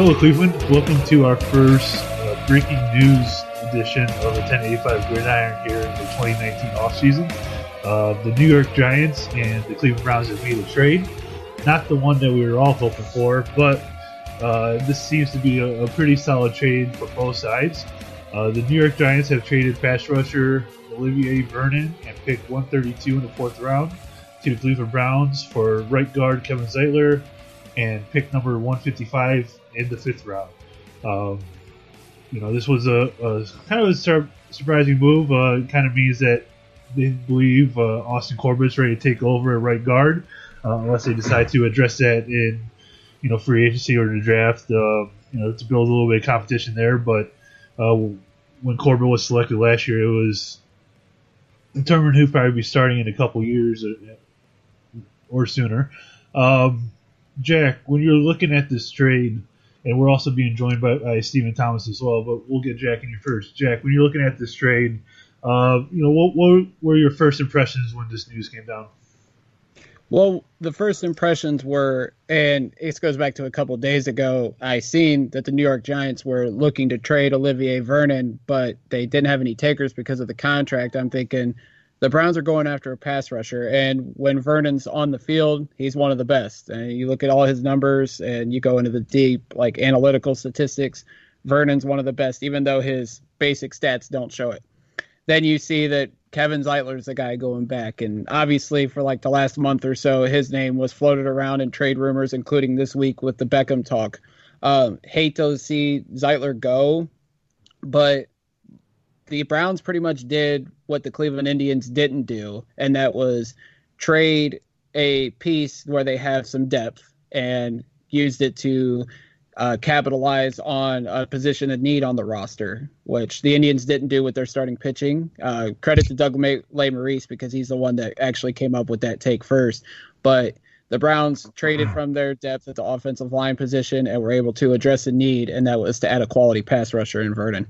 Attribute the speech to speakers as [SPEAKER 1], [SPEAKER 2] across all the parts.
[SPEAKER 1] Hello, Cleveland. Welcome to our first uh, breaking news edition of the 1085 Gridiron here in the 2019 offseason. Uh, the New York Giants and the Cleveland Browns have made a trade. Not the one that we were all hoping for, but uh, this seems to be a, a, pretty solid trade for both sides. Uh, the New York Giants have traded pass rusher Olivier Vernon and picked 132 in the fourth round to the Cleveland Browns for right guard Kevin Zeitler and pick number 155 in the fifth round. Um, you know, this was a, a kind of a sur- surprising move. Uh, it kind of means that they believe uh, Austin Corbett's ready to take over at right guard, uh, unless they decide to address that in, you know, free agency or the draft. Uh, you know, to build a little bit of competition there. But uh, when Corbett was selected last year, it was determined who'd probably be starting in a couple years or, uh, or sooner. Um, Jack, when you're looking at this trade, and we're also being joined by, by Stephen Thomas as well, but we'll get Jack in you first. Jack, when you're looking at this trade, uh, you know, what, what were your first impressions when this news came down?
[SPEAKER 2] Well, the first impressions were, and this goes back to a couple days ago. I seen that the New York Giants were looking to trade Olivier Vernon, but they didn't have any takers because of the contract. I'm thinking, the Browns are going after a pass rusher, and when Vernon's on the field, he's one of the best. And you look at all his numbers, and you go into the deep like analytical statistics. Vernon's one of the best, even though his basic stats don't show it. Then you see that Kevin Zeitler's the guy going back, and obviously for like the last month or so, his name was floated around in trade rumors, including this week with the Beckham talk. Um, hate to see Zeitler go, but the Browns pretty much did what the Cleveland Indians didn't do, and that was trade a piece where they have some depth and used it to uh, capitalize on a position of need on the roster, which the Indians didn't do with their starting pitching. Uh, credit to Doug May- Maurice because he's the one that actually came up with that take first. But the Browns traded from their depth at the offensive line position and were able to address a need, and that was to add a quality pass rusher in Vernon.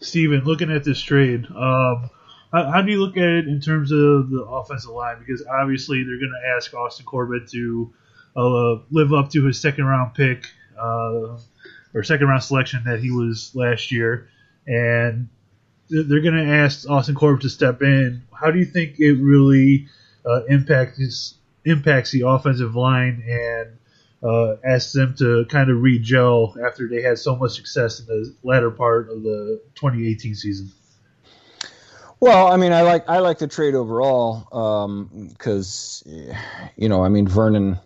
[SPEAKER 1] Steven, looking at this trade, um, how, how, do you look at it in terms of the offensive line? Because obviously they're going to ask Austin Corbett to uh, live up to his second round pick uh, or second round selection that he was last year, and they're going to ask Austin Corbett to step in. How do you think it really uh, impacts impacts the offensive line and uh, asked them to kind of re-gel after they had so much success in the latter part of the 2018 season.
[SPEAKER 3] Well, I mean, I like I like the trade overall because um, you know, I mean, Vernon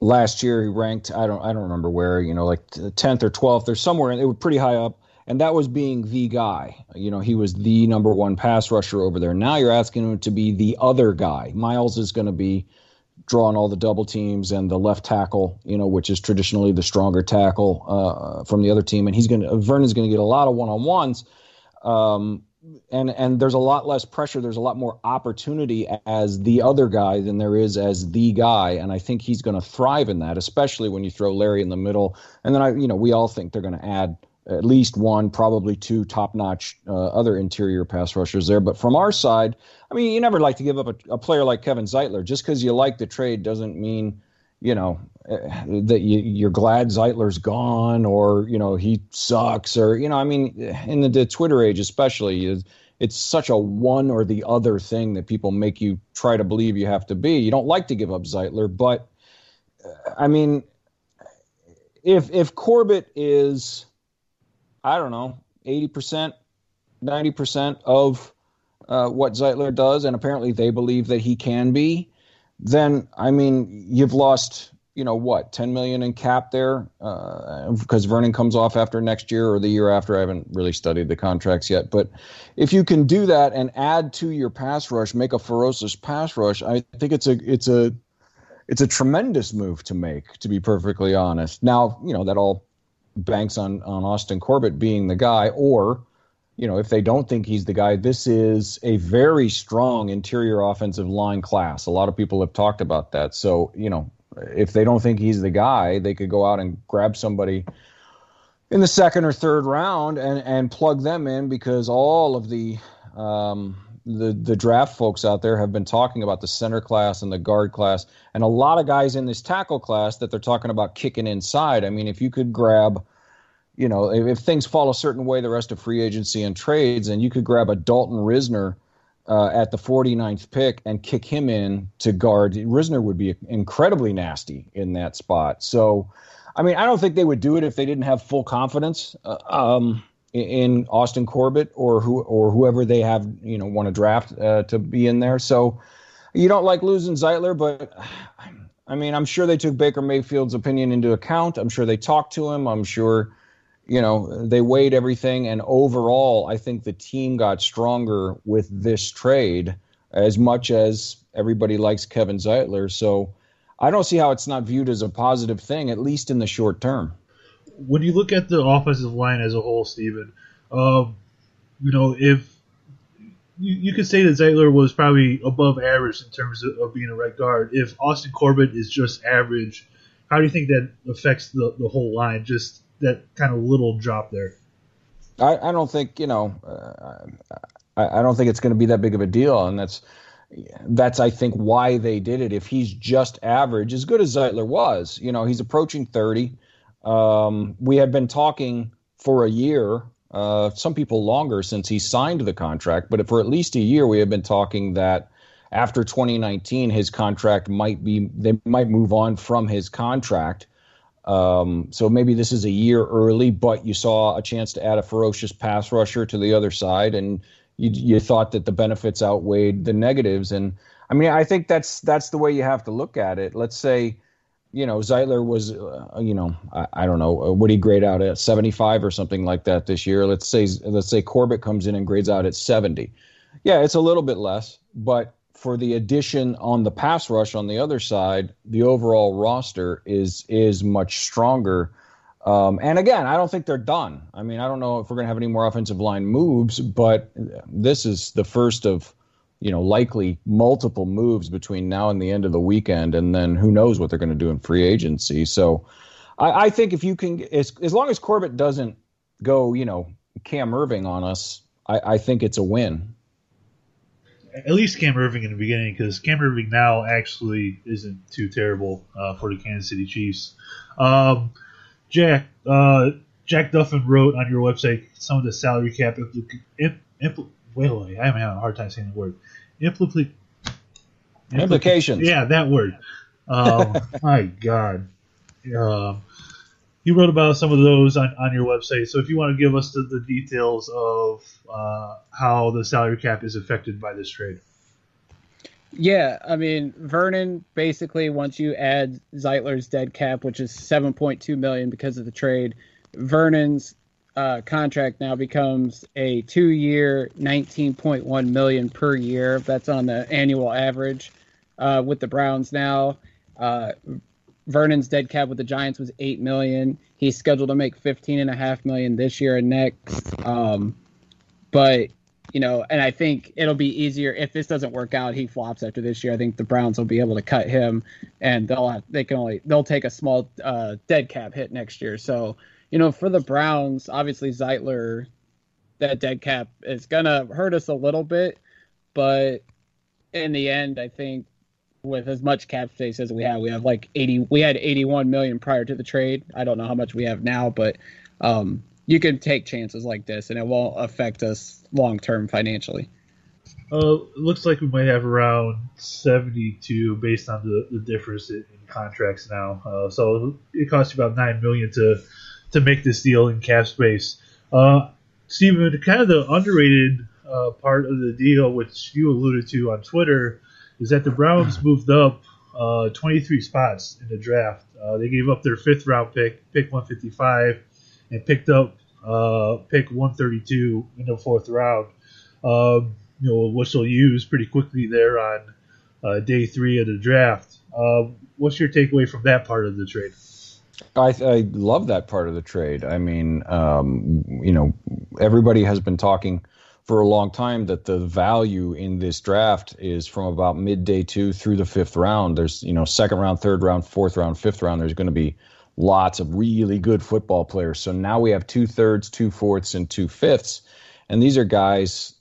[SPEAKER 3] last year he ranked I don't I don't remember where you know like 10th or 12th or somewhere and it was pretty high up and that was being the guy. You know he was the number one pass rusher over there. Now you're asking him to be the other guy. Myles is going to be drawing all the double teams and the left tackle, you know, which is traditionally the stronger tackle uh, from the other team, and he's going to Vernon's going to get a lot of one on ones. Um, and and there's a lot less pressure. There's a lot more opportunity as the other guy than there is as the guy, and I think he's going to thrive in that, especially when you throw Larry in the middle. And then I, you know, we all think they're going to add at least one, probably two top-notch uh, other interior pass rushers there. But from our side, I mean, you never like to give up a, a player like Kevin Zeitler. Just because you like the trade doesn't mean, you know, uh, that you, you're glad Zeitler's gone or you know he sucks or you know. I mean, in the, the Twitter age, especially, it's such a one or the other thing that people make you try to believe you have to be. You don't like to give up Zeitler, but uh, I mean, if if Corbett is I don't know, 80%, 90% of uh, what Zeitler does, and apparently they believe that he can be, then, I mean, you've lost, you know, what, 10 million in cap there? Uh, because Vernon comes off after next year or the year after. I haven't really studied the contracts yet. But if you can do that and add to your pass rush, make a ferocious pass rush, I think it's a, it's a, it's a tremendous move to make, to be perfectly honest. Now, you know, that all banks on on Austin Corbett being the guy, or you know, if they don't think he's the guy, this is a very strong interior offensive line class. A lot of people have talked about that. So, you know, if they don't think he's the guy, they could go out and grab somebody in the second or third round and and plug them in because all of the um, the the draft folks out there have been talking about the center class and the guard class, and a lot of guys in this tackle class that they're talking about kicking inside. I mean, if you could grab, you know, if, if things fall a certain way the rest of free agency and trades, and you could grab a Dalton Risner uh, at the 49th pick and kick him in to guard, Risner would be incredibly nasty in that spot. So, I mean, I don't think they would do it if they didn't have full confidence. Uh, um, in Austin Corbett or who or whoever they have you know want to draft uh, to be in there. So you don't like losing Zeitler, but I mean I'm sure they took Baker Mayfield's opinion into account. I'm sure they talked to him. I'm sure you know they weighed everything, and overall I think the team got stronger with this trade as much as everybody likes Kevin Zeitler. So I don't see how it's not viewed as a positive thing, at least in the short term
[SPEAKER 1] when you look at the offensive line as a whole, Steven, um, you know, if you, you could say that Zeitler was probably above average in terms of, of, being a right guard. If Austin Corbett is just average, how do you think that affects the, the whole line? Just that kind of little drop there.
[SPEAKER 3] I, I don't think you know. Uh, I, I don't think it's going to be that big of a deal, and that's that's I think why they did it. If he's just average, as good as Zeitler was, you know, he's approaching thirty. Um, we had been talking for a year, uh, some people longer since he signed the contract, but for at least a year, we have been talking that after 2019, his contract might be, they might move on from his contract. Um, so maybe this is a year early, but you saw a chance to add a ferocious pass rusher to the other side, and you, you thought that the benefits outweighed the negatives. And I mean, I think that's that's the way you have to look at it. Let's say you know, Zeitler was, uh, you know, I, I, don't know, uh, would he grade out at 75 or something like that this year? Let's say, let's say Corbett comes in and grades out at 70. Yeah, it's a little bit less, but for the addition on the pass rush on the other side, the overall roster is is much stronger. Um, and again, I don't think they're done. I mean, I don't know if we're going to have any more offensive line moves, but this is the first of you know, likely multiple moves between now and the end of the weekend, and then who knows what they're going to do in free agency. So, I, I think if you can, as, as long as Corbett doesn't go, you know, Cam Erving on us, I, I think it's a win.
[SPEAKER 1] At least Cam Erving in the beginning, because Cam Erving now actually isn't too terrible uh, for the Kansas City Chiefs. Um, Jack, uh, Jack Duffin wrote on your website some of the salary cap impl- impl- wait, wait, I'm having a hard time saying the word. Impli-
[SPEAKER 3] Implications.
[SPEAKER 1] Yeah, that word. Um, my God. Um, you wrote about some of those on, on your website. So if you want to give us the, the details of uh, how the salary cap is affected by this trade.
[SPEAKER 2] Yeah, I mean Vernon basically once you add Zeitler's dead cap, which is 7.2 million because of the trade, Vernon's uh, contract now becomes a two-year, 19.1 million per year. That's on the annual average uh, with the Browns now. Uh, Vernon's dead cap with the Giants was eight million. He's scheduled to make 15 and a half million this year and next. Um, but you know, and I think it'll be easier if this doesn't work out. He flops after this year. I think the Browns will be able to cut him, and they'll have, they can only they'll take a small uh, dead cap hit next year. So you know, for the Browns, obviously Zeitler, that dead cap is gonna hurt us a little bit, but in the end, I think with as much cap space as we have, we have like 80. We had 81 million prior to the trade. I don't know how much we have now, but um, you can take chances like this, and it won't affect us long term financially.
[SPEAKER 1] Uh, looks like we might have around 72 based on the, the difference in, in contracts now. Uh, so it costs you about nine million to to make this deal in cap space. Uh, Steven, kind of the underrated uh, part of the deal, which you alluded to on Twitter, is that the Browns moved up uh, 23 spots in the draft. Uh, they gave up their fifth round pick, pick 155, and picked up uh, pick 132 in the fourth round. Um, you know, which they'll use pretty quickly there on uh, day three of the draft. What's your takeaway from that part of the trade?
[SPEAKER 3] I, I love that part of the trade. I mean, um, you know, everybody has been talking for a long time that the value in this draft is from about midday two through the fifth round. There's, you know, second round, third round, fourth round, fifth round. There's going to be lots of really good football players. So now we have two thirds, two fourths, and two fifths. And these are guys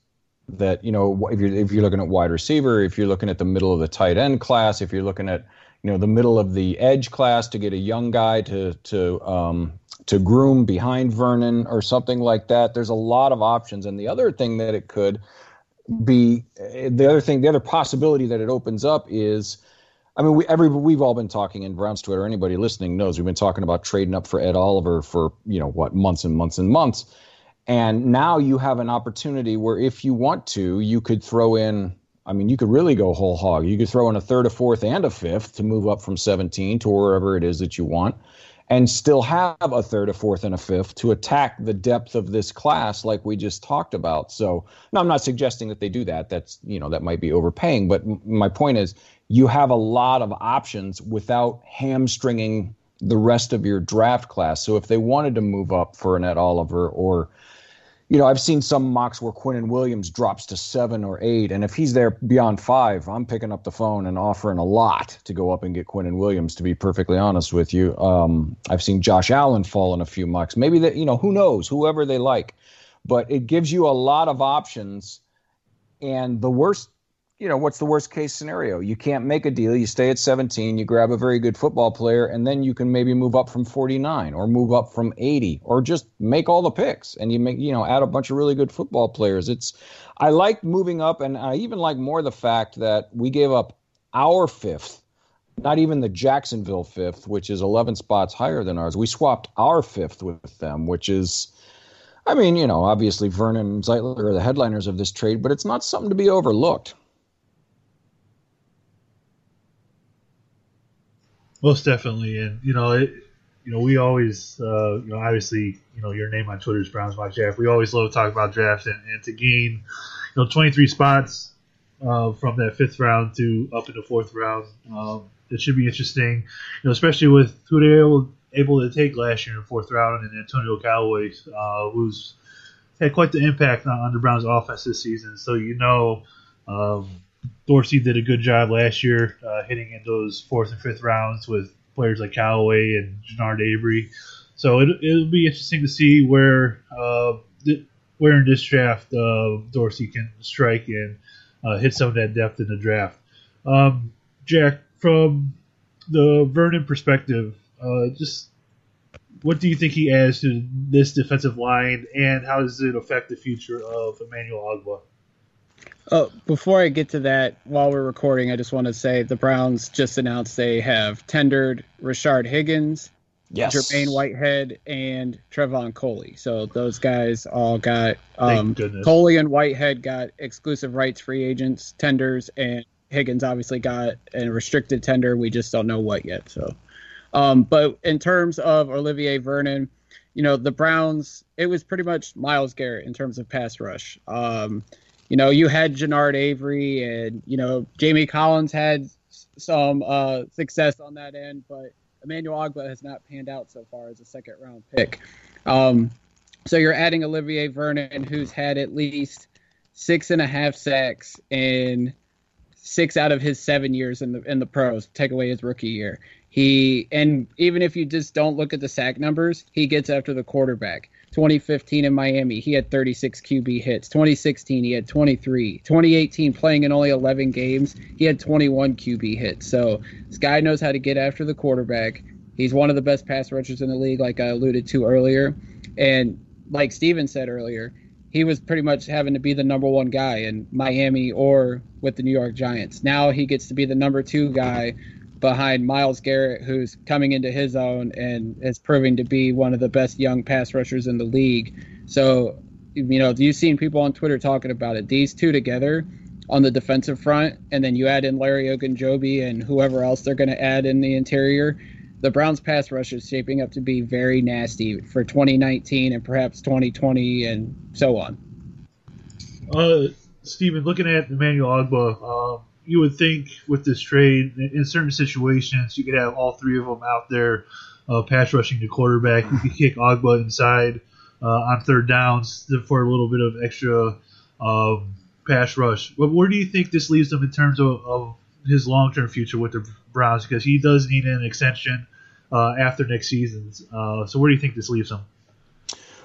[SPEAKER 3] that you know if you're if you're looking at wide receiver, if you're looking at the middle of the tight end class, if you're looking at you know the middle of the edge class to get a young guy to to um, to groom behind Vernon or something like that. There's a lot of options, and the other thing that it could be the other thing, the other possibility that it opens up is. I mean, we every we've all been talking in Browns Twitter. Anybody listening knows we've been talking about trading up for Ed Oliver for you know what months and months and months. And now you have an opportunity where if you want to, you could throw in, I mean, you could really go whole hog. You could throw in a third, a fourth, and a fifth to move up from 17 to wherever it is that you want and still have a third, a fourth, and a fifth to attack the depth of this class like we just talked about. So, no, I'm not suggesting that they do that. That's, you know, that might be overpaying. But m- my point is, you have a lot of options without hamstringing the rest of your draft class. So if they wanted to move up for an Ed Oliver or you know, I've seen some mocks where Quinnen Williams drops to seven or eight, and if he's there beyond five, I'm picking up the phone and offering a lot to go up and get Quinnen Williams. To be perfectly honest with you, um, I've seen Josh Allen fall in a few mocks. Maybe that you know, who knows, whoever they like, but it gives you a lot of options. And the worst you know, what's the worst case scenario? You can't make a deal. You stay at 17, you grab a very good football player, and then you can maybe move up from 49 or move up from 80 or just make all the picks and you make, you know, add a bunch of really good football players. It's, I like moving up, and I even like more the fact that we gave up our fifth, not even the Jacksonville fifth, which is 11 spots higher than ours. We swapped our fifth with them, which is, I mean, you know, obviously Vernon and Zeitler are the headliners of this trade, but it's not something to be overlooked.
[SPEAKER 1] Most definitely, and you know, it, you know, we always, uh, you know, obviously, you know, your name on Twitter is Browns Mock Draft. We always love to talk about drafts, and, and to gain, you know, 23 spots uh, from that fifth round to up in the fourth round, um, it should be interesting. You know, especially with who they were able, able to take last year in fourth round, and Antonio Callaway, uh, who's had quite the impact on, on the Browns' offense this season. So you know. Um, Dorsey did a good job last year uh, hitting in those fourth and fifth rounds with players like Callaway and Genard Avery. So it, it'll be interesting to see where uh, where in this draft uh, Dorsey can strike and uh, hit some of that depth in the draft. Um, Jack, from the Vernon perspective, uh, just what do you think he adds to this defensive line, and how does it affect the future of Emmanuel Ogbah?
[SPEAKER 2] Oh, before I get to that, while we're recording, I just want to say the Browns just announced they have tendered Rashard Higgins, yes. Jermaine Whitehead, and Trevon Coley. So those guys all got um, Coley and Whitehead got exclusive rights free agents tenders, and Higgins obviously got a restricted tender. We just don't know what yet. So, um, but in terms of Olivier Vernon, you know the Browns, it was pretty much Myles Garrett in terms of pass rush. Um, you know, you had Genard Avery and, you know, Jamie Collins had some uh, success on that end, but Emmanuel Ogbah has not panned out so far as a second round pick. Um, so you're adding Olivier Vernon, who's had at least six and a half sacks in six out of his seven years in the in the pros. Take away his rookie year. He and even if you just don't look at the sack numbers, he gets after the quarterback. 2015 in Miami, he had 36 QB hits. 2016, he had 23. 2018, playing in only 11 games, he had 21 QB hits. So this guy knows how to get after the quarterback. He's one of the best pass rushers in the league, like I alluded to earlier. And like Steven said earlier, he was pretty much having to be the number one guy in Miami or with the New York Giants. Now he gets to be the number two guy behind Myles Garrett, who's coming into his own and is proving to be one of the best young pass rushers in the league. So, you know, you've seen people on Twitter talking about it. These two together on the defensive front, and then you add in Larry Ogunjobi and whoever else they're going to add in the interior. The Browns' pass rush is shaping up to be very nasty for 2019 and perhaps 2020 and so on.
[SPEAKER 1] Uh, Steven, looking at Emmanuel Ogbah, um, you would think with this trade, in certain situations, you could have all three of them out there uh, pass rushing the quarterback. You could kick Ogbah inside uh, on third downs for a little bit of extra um, pass rush. But where do you think this leaves him in terms of, of his long term future with the Browns? Because he does need an extension uh, after next season. Uh, so where do you think this leaves him?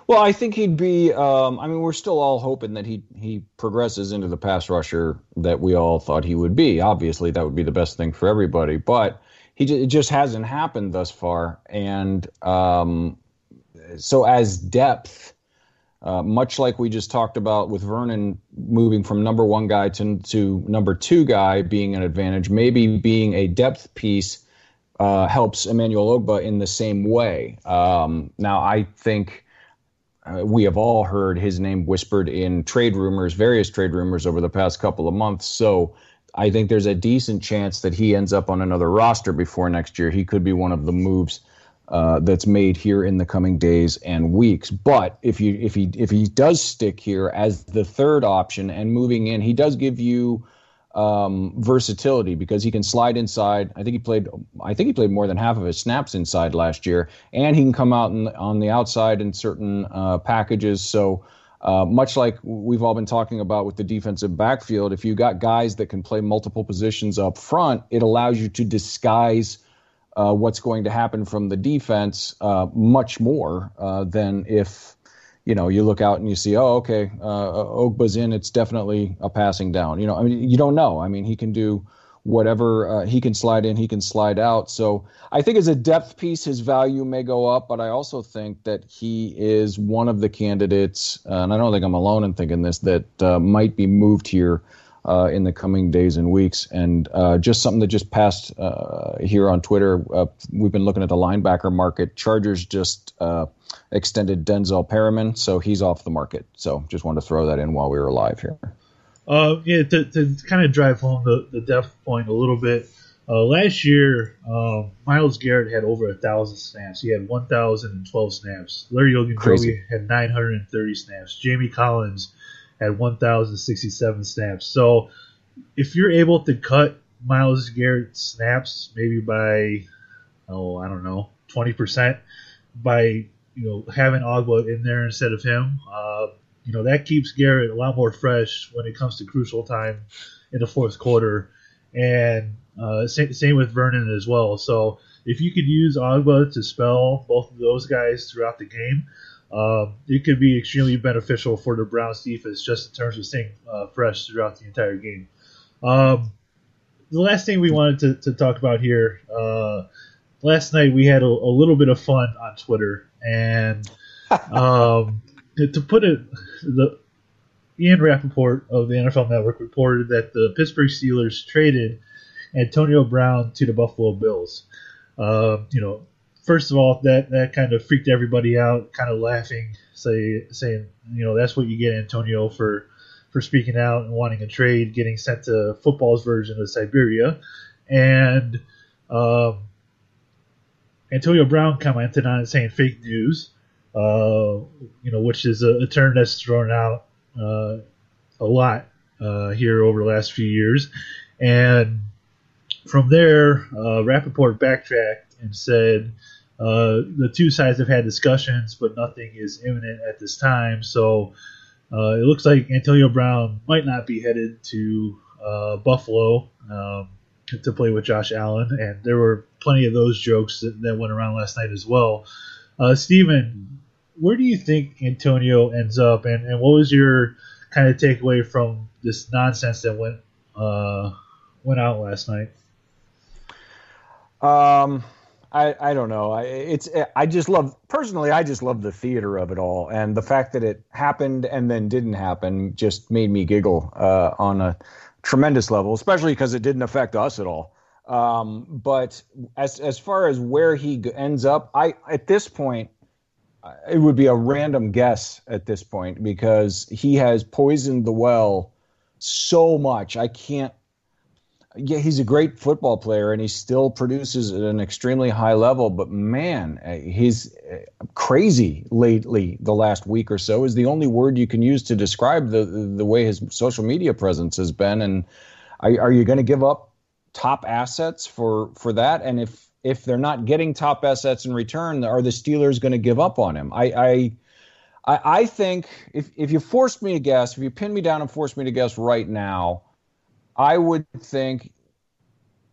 [SPEAKER 3] Well, I think he'd be. Um, I mean, we're still all hoping that he he progresses into the pass rusher that we all thought he would be. Obviously, that would be the best thing for everybody. But he it just hasn't happened thus far, and um, so as depth. Uh, much like we just talked about with Vernon moving from number one guy to, to number two guy being an advantage, maybe being a depth piece uh, helps Emmanuel Ogbah in the same way. Um, now, I think uh, we have all heard his name whispered in trade rumors, various trade rumors over the past couple of months. So I think there's a decent chance that he ends up on another roster before next year. He could be one of the moves uh, that's made here in the coming days and weeks. But if you if he if he does stick here as the third option and moving in, he does give you um, versatility because he can slide inside. I think he played. I think he played more than half of his snaps inside last year, and he can come out in, on the outside in certain uh, packages. So. Uh, much like we've all been talking about with the defensive backfield, if you got guys that can play multiple positions up front, it allows you to disguise uh, what's going to happen from the defense uh, much more uh, than if you know, you look out and you see, oh, okay, uh, Ogbah's in. It's definitely a passing down. You know, I mean, you don't know. I mean, he can do whatever uh, he can slide in, he can slide out. So I think as a depth piece, his value may go up, but I also think that he is one of the candidates, uh, and I don't think I'm alone in thinking this, that uh, might be moved here uh, in the coming days and weeks. And uh, just something that just passed uh, here on Twitter. Uh, we've been looking at the linebacker market. Chargers just uh, extended Denzel Perryman, so he's off the market. So just wanted to throw that in while we were live here.
[SPEAKER 1] Uh, yeah, to, to kind of drive home the, the depth point a little bit. Uh, last year, um, Myles Garrett had over a thousand snaps. He had 1,012 snaps. Larry Ogunjobi had 930 snaps. Jamie Collins had 1,067 snaps. So if you're able to cut Myles Garrett snaps maybe by, oh, I don't know, 20% by you know having Ogbah in there instead of him. Uh, you know that keeps Garrett a lot more fresh when it comes to crucial time in the fourth quarter, and uh, same, same with Vernon as well. So if you could use Ogbah to spell both of those guys throughout the game, um, it could be extremely beneficial for the Browns defense just in terms of staying uh, fresh throughout the entire game. Um, the last thing we wanted to, to talk about here, uh, last night we had a, a, little bit of fun on Twitter, and um, to put it, the Ian Rapoport of the NFL Network reported that the Pittsburgh Steelers traded Antonio Brown to the Buffalo Bills. Uh, you know, first of all, that that kind of freaked everybody out, kind of laughing, say, saying, you know, that's what you get, Antonio, for for speaking out and wanting a trade, getting sent to football's version of Siberia, and um, Antonio Brown commented on it saying fake news, uh, you know, which is a, a term that's thrown out uh, a lot uh, here over the last few years. And from there, uh, Rapoport backtracked and said uh, the two sides have had discussions, but nothing is imminent at this time. So uh, it looks like Antonio Brown might not be headed to uh, Buffalo. Um, to play with Josh Allen, and there were plenty of those jokes that, that went around last night as well. Uh, Steven, where do you think Antonio ends up, and, and what was your kind of takeaway from this nonsense that went uh, went out last night?
[SPEAKER 3] Um, I, I don't know. I, it's I just love personally. I just love the theater of it all, and the fact that it happened and then didn't happen just made me giggle uh, on a tremendous level, especially because it didn't affect us at all. Um, but as as far as where he ends up, I at this point, it would be a random guess at this point because he has poisoned the well so much. I can't. Yeah, he's a great football player and he still produces at an extremely high level. But man, he's uh, crazy lately. The last week or so is the only word you can use to describe the the way his social media presence has been. And are, are you going to give up top assets for for that? And if if they're not getting top assets in return, are the Steelers going to give up on him? I, I I think if if you forced me to guess, if you pin me down and force me to guess right now, I would think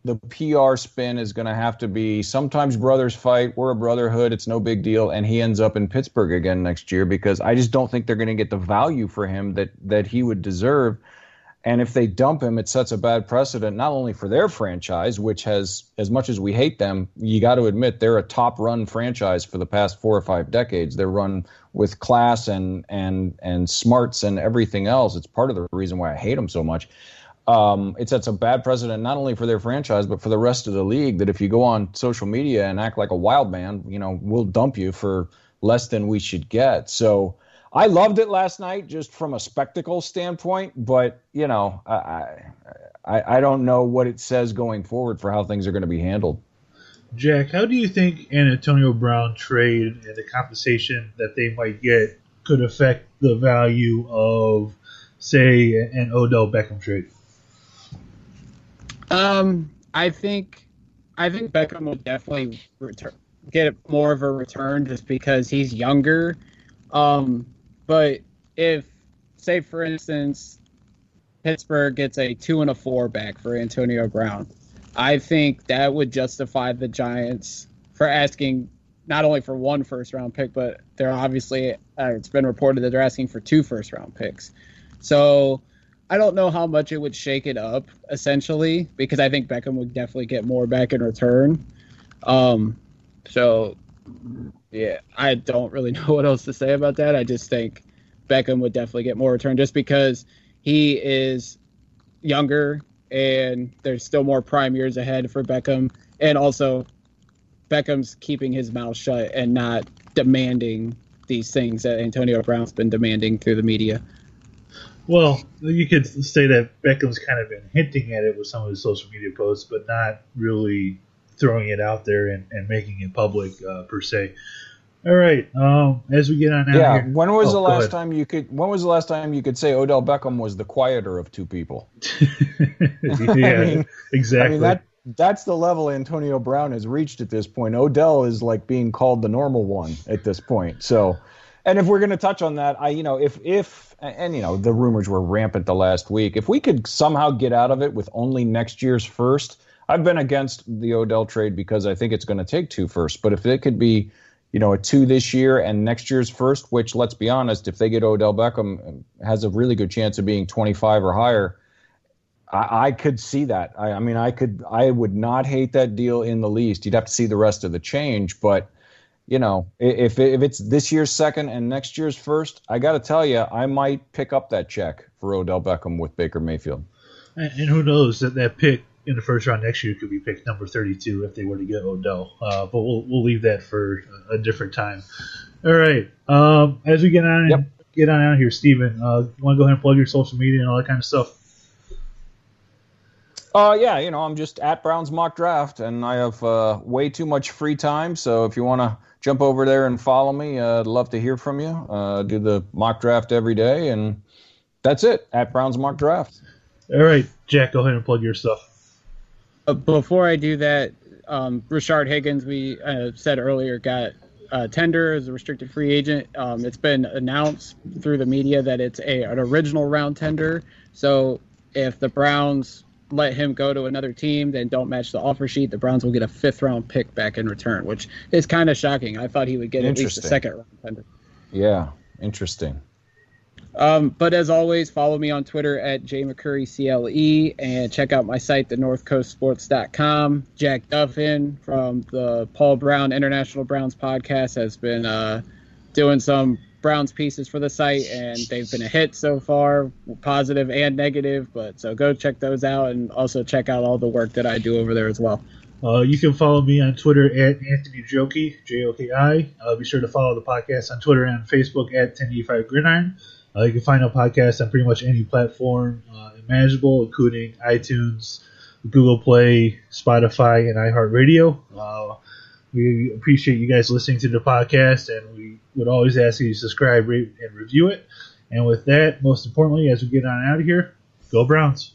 [SPEAKER 3] the PR spin is going to have to be sometimes brothers fight. We're a brotherhood. It's no big deal. And he ends up in Pittsburgh again next year because I just don't think they're going to get the value for him that that he would deserve. And if they dump him, it sets a bad precedent not only for their franchise, which has, as much as we hate them, you got to admit they're a top run franchise for the past four or five decades. They're run with class and and and smarts and everything else. It's part of the reason why I hate them so much um, it sets a bad precedent not only for their franchise but for the rest of the league. That if you go on social media and act like a wild man, you know we'll dump you for less than we should get. So I loved it last night just from a spectacle standpoint, but you know I I, I don't know what it says going forward for how things are going to be handled.
[SPEAKER 1] Jack, how do you think an Antonio Brown trade and the compensation that they might get could affect the value of, say, an Odell Beckham trade?
[SPEAKER 2] Um, I think I think Beckham will definitely return, get more of a return just because he's younger. Um, but if, say, for instance, Pittsburgh gets a two and a four back for Antonio Brown, I think that would justify the Giants for asking not only for one first round pick, but they're obviously uh, it's been reported that they're asking for two first round picks. So I don't know how much it would shake it up essentially because I think Beckham would definitely get more back in return. Um, so yeah, I don't really know what else to say about that. I just think Beckham would definitely get more return just because he is younger and there's still more prime years ahead for Beckham and also Beckham's keeping his mouth shut and not demanding these things that Antonio Brown's been demanding through the media.
[SPEAKER 1] Well, you could say that Beckham's kind of been hinting at it with some of his social media posts, but not really throwing it out there and, and making it public uh, per se. All right. Um, as we get on out
[SPEAKER 3] yeah.
[SPEAKER 1] here,
[SPEAKER 3] When was
[SPEAKER 1] oh,
[SPEAKER 3] the last time you could? When was the last time you could say Odell Beckham was the quieter of two people?
[SPEAKER 1] yeah,
[SPEAKER 3] mean-
[SPEAKER 1] exactly.
[SPEAKER 3] I mean that that's the level Antonio Brown has reached at this point. Odell is like being called the normal one at this point. So, and if we're going to touch on that, I you know if if and you know the rumors were rampant the last week. If we could somehow get out of it with only next year's first, I've been against the Odell trade because I think it's going to take two firsts. But if it could be, you know, a two this year and next year's first, which let's be honest, if they get Odell Beckham, um, has a really good chance of being 25 or higher. I, I could see that. I, I mean, I could. I would not hate that deal in the least. You'd have to see the rest of the change, but you know, if if it's this year's second and next year's first, I got to tell you, I might pick up that check for Odell Beckham with Baker Mayfield.
[SPEAKER 1] and, and who knows that that pick in the first round next year could be pick number 32 if they were to get Odell. Uh, but we'll we'll leave that for a, a different time. All right. Um, as we get on
[SPEAKER 3] Yep.
[SPEAKER 1] get on out here, Stephen, uh, you want to go ahead and plug your social media and all that kind of stuff?
[SPEAKER 3] Uh, yeah, you know, I'm just at Brown's mock draft, and I have uh, way too much free time. So if you want to jump over there and follow me, uh, I'd love to hear from you. Uh, do the mock draft every day, and that's it. At Brown's mock draft.
[SPEAKER 1] All right, Jack, go ahead and plug your stuff.
[SPEAKER 2] Uh, before I do that, um, Rashard Higgins, we uh, said earlier, got uh, tender as a restricted free agent. Um, it's been announced through the media that it's a an original round tender. So if the Browns let him go to another team, then don't match the offer sheet, the Browns will get a fifth round pick back in return, which is kind of shocking. I thought he would get at least a second round tender.
[SPEAKER 3] Yeah, interesting.
[SPEAKER 2] Um, but as always, follow me on Twitter at jmccurrycle and check out my site, thenorthcoastsports.com. Jack Duffin from the Paul Brown International Browns podcast has been uh, doing some Browns pieces for the site, and they've been a hit so far, positive and negative. But so go check those out, and also check out all the work that I do over there as well.
[SPEAKER 1] Uh, you can follow me on Twitter at Anthony Joki, J O K I. Uh, be sure to follow the podcast on Twitter and Facebook at 1085 Gridiron. Uh, you can find our podcast on pretty much any platform uh, imaginable, including iTunes, Google Play, Spotify, and iHeartRadio. We appreciate you guys listening to the podcast, and we would always ask you to subscribe, rate, and review it. And with that, most importantly, as we get on out of here, go Browns.